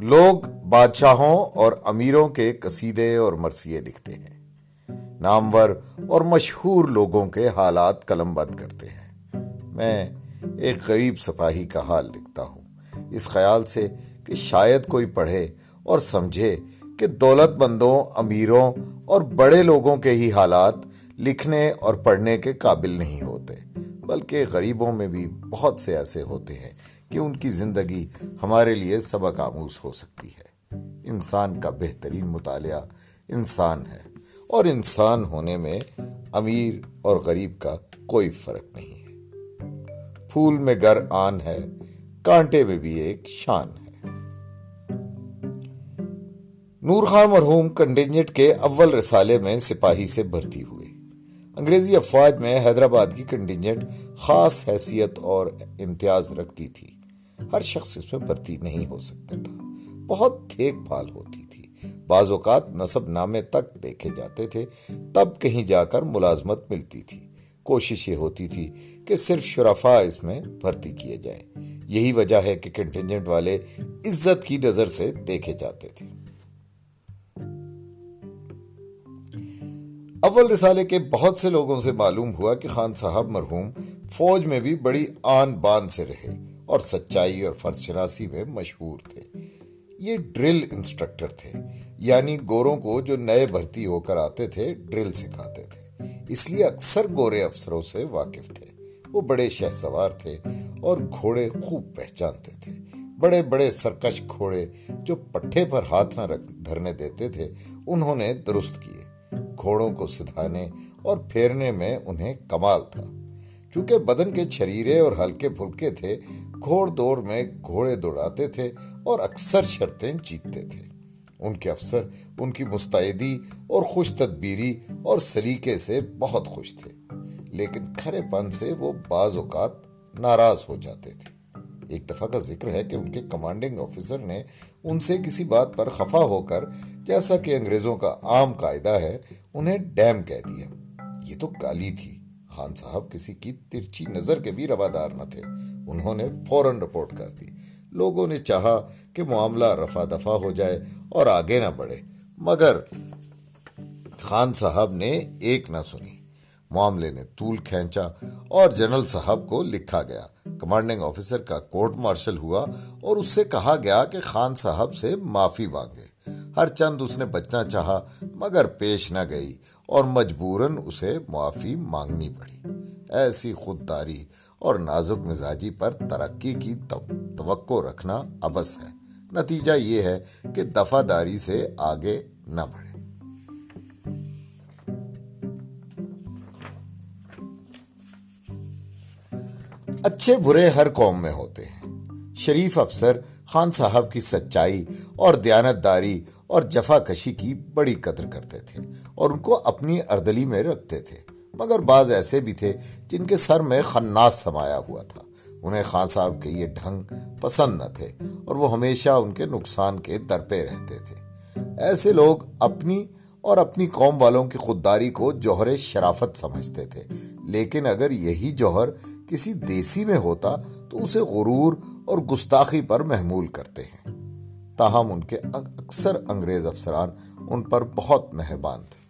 لوگ بادشاہوں اور امیروں کے قصیدے اور مرثیے لکھتے ہیں۔ نامور اور مشہور لوگوں کے حالات قلم بند کرتے ہیں۔ میں ایک غریب سپاہی کا حال لکھتا ہوں۔ اس خیال سے کہ شاید کوئی پڑھے اور سمجھے کہ دولت مندوں، امیروں اور بڑے لوگوں کے ہی حالات لکھنے اور پڑھنے کے قابل نہیں ہوتے، بلکہ غریبوں میں بھی بہت سے ایسے ہوتے ہیں کہ ان کی زندگی ہمارے لیے سبق آموز ہو سکتی ہے۔ انسان کا بہترین مطالعہ انسان ہے اور انسان ہونے میں امیر اور غریب کا کوئی فرق نہیں ہے۔ پھول میں گر آن ہے، کانٹے میں بھی ایک شان ہے۔ نور خان مرحوم کنڈینجٹ کے اول رسالے میں سپاہی سے بھرتی ہوئے انگریزی افواج میں حیدرآباد کی کنڈینجنٹ خاص حیثیت اور امتیاز رکھتی تھی۔ ہر شخص اس میں بھرتی نہیں ہو سکتا تھا۔ بہت دیکھ بھال ہوتی تھی۔ بعض اوقات نصب نامے تک دیکھے جاتے تھے، تب کہیں جا کر ملازمت ملتی تھی۔ کوشش یہ ہوتی تھی کہ صرف شرفا اس میں بھرتی کیے جائیں۔ یہی وجہ ہے کہ کنٹینجنٹ والے عزت کی نظر سے دیکھے جاتے تھے۔ اول رسالے کے بہت سے لوگوں سے معلوم ہوا کہ خان صاحب مرحوم فوج میں بھی بڑی آن بان سے رہے۔ اور سچائی اور فرض شناسی میں مشہور تھے۔ یہ ڈرل انسٹرکٹر تھے یعنی گوروں کو جو نئے بھرتی ہو کر آتے تھے، ڈرل سکھاتے تھے۔ اس لیے اکثر گورے افسروں سے واقف تھے۔ وہ بڑے شہ سوار تھے اور گھوڑے خوب پہچانتے تھے۔ بڑے بڑے سرکش گھوڑے جو پٹھے پر ہاتھ نہ رکھ دھرنے دیتے تھے، انہوں نے درست کیے۔ گھوڑوں کو سدھانے اور پھیرنے میں انہیں کمال تھا۔ چونکہ بدن کے چھریرے اور ہلکے پھلکے تھے گھوڑ دوڑ میں گھوڑے دوڑاتے تھے اور اکثر شرطیں جیتتے تھے۔ ان کے افسر، ان کی مستعدی اور خوش تدبیری اور سلیقے سے بہت خوش تھے، لیکن کھرے پن سے وہ بعض اوقات ناراض ہو جاتے تھے۔ ایک دفعہ کا ذکر ہے کہ ان کے کمانڈنگ آفیسر نے ان سے کسی بات پر خفا ہو کر جیسا کہ انگریزوں کا عام قاعدہ ہے، انہیں ڈیم کہہ دیا۔ یہ تو گالی تھی۔ خان صاحب کسی کی ترچی نظر کے بھی روادار نہ تھے۔ انہوں نے فوراً رپورٹ کر دی۔ لوگوں نے چاہا کہ معاملہ رفا دفع ہو جائے اور آگے نہ بڑھے۔ مگر خان صاحب نے ایک نہ سنی۔ معاملے نے طول کھینچا اور جنرل صاحب کو لکھا گیا۔ کمانڈنگ آفیسر کا کورٹ مارشل ہوا اور اس سے کہا گیا کہ خان صاحب سے معافی مانگے۔ ہر چند اس نے بچنا چاہا، مگر پیش نہ گئی اور مجبوراً اسے معافی مانگنی پڑی۔ ایسی خودداری اور نازک مزاجی پر ترقی کی توقع رکھنا ابس ہے۔ نتیجہ یہ ہے کہ دفع داری سے آگے نہ بڑھے۔ اچھے برے ہر قوم میں ہوتے ہیں۔ شریف افسر خان صاحب کی سچائی اور دیانت داری اور جفا کشی کی بڑی قدر کرتے تھے اور ان کو اپنی اردلی میں رکھتے تھے۔ مگر بعض ایسے بھی تھے جن کے سر میں خناس سمایا ہوا تھا۔ انہیں خان صاحب کے یہ ڈھنگ پسند نہ تھے اور وہ ہمیشہ ان کے نقصان کے درپے رہتے تھے۔ ایسے لوگ اپنی اور اپنی قوم والوں کی خودداری کو جوہر شرافت سمجھتے تھے۔ لیکن اگر یہی جوہر کسی دیسی میں ہوتا تو اسے غرور اور گستاخی پر محمول کرتے ہیں۔ تاہم ان کے اکثر انگریز افسران ان پر بہت مہربان تھے۔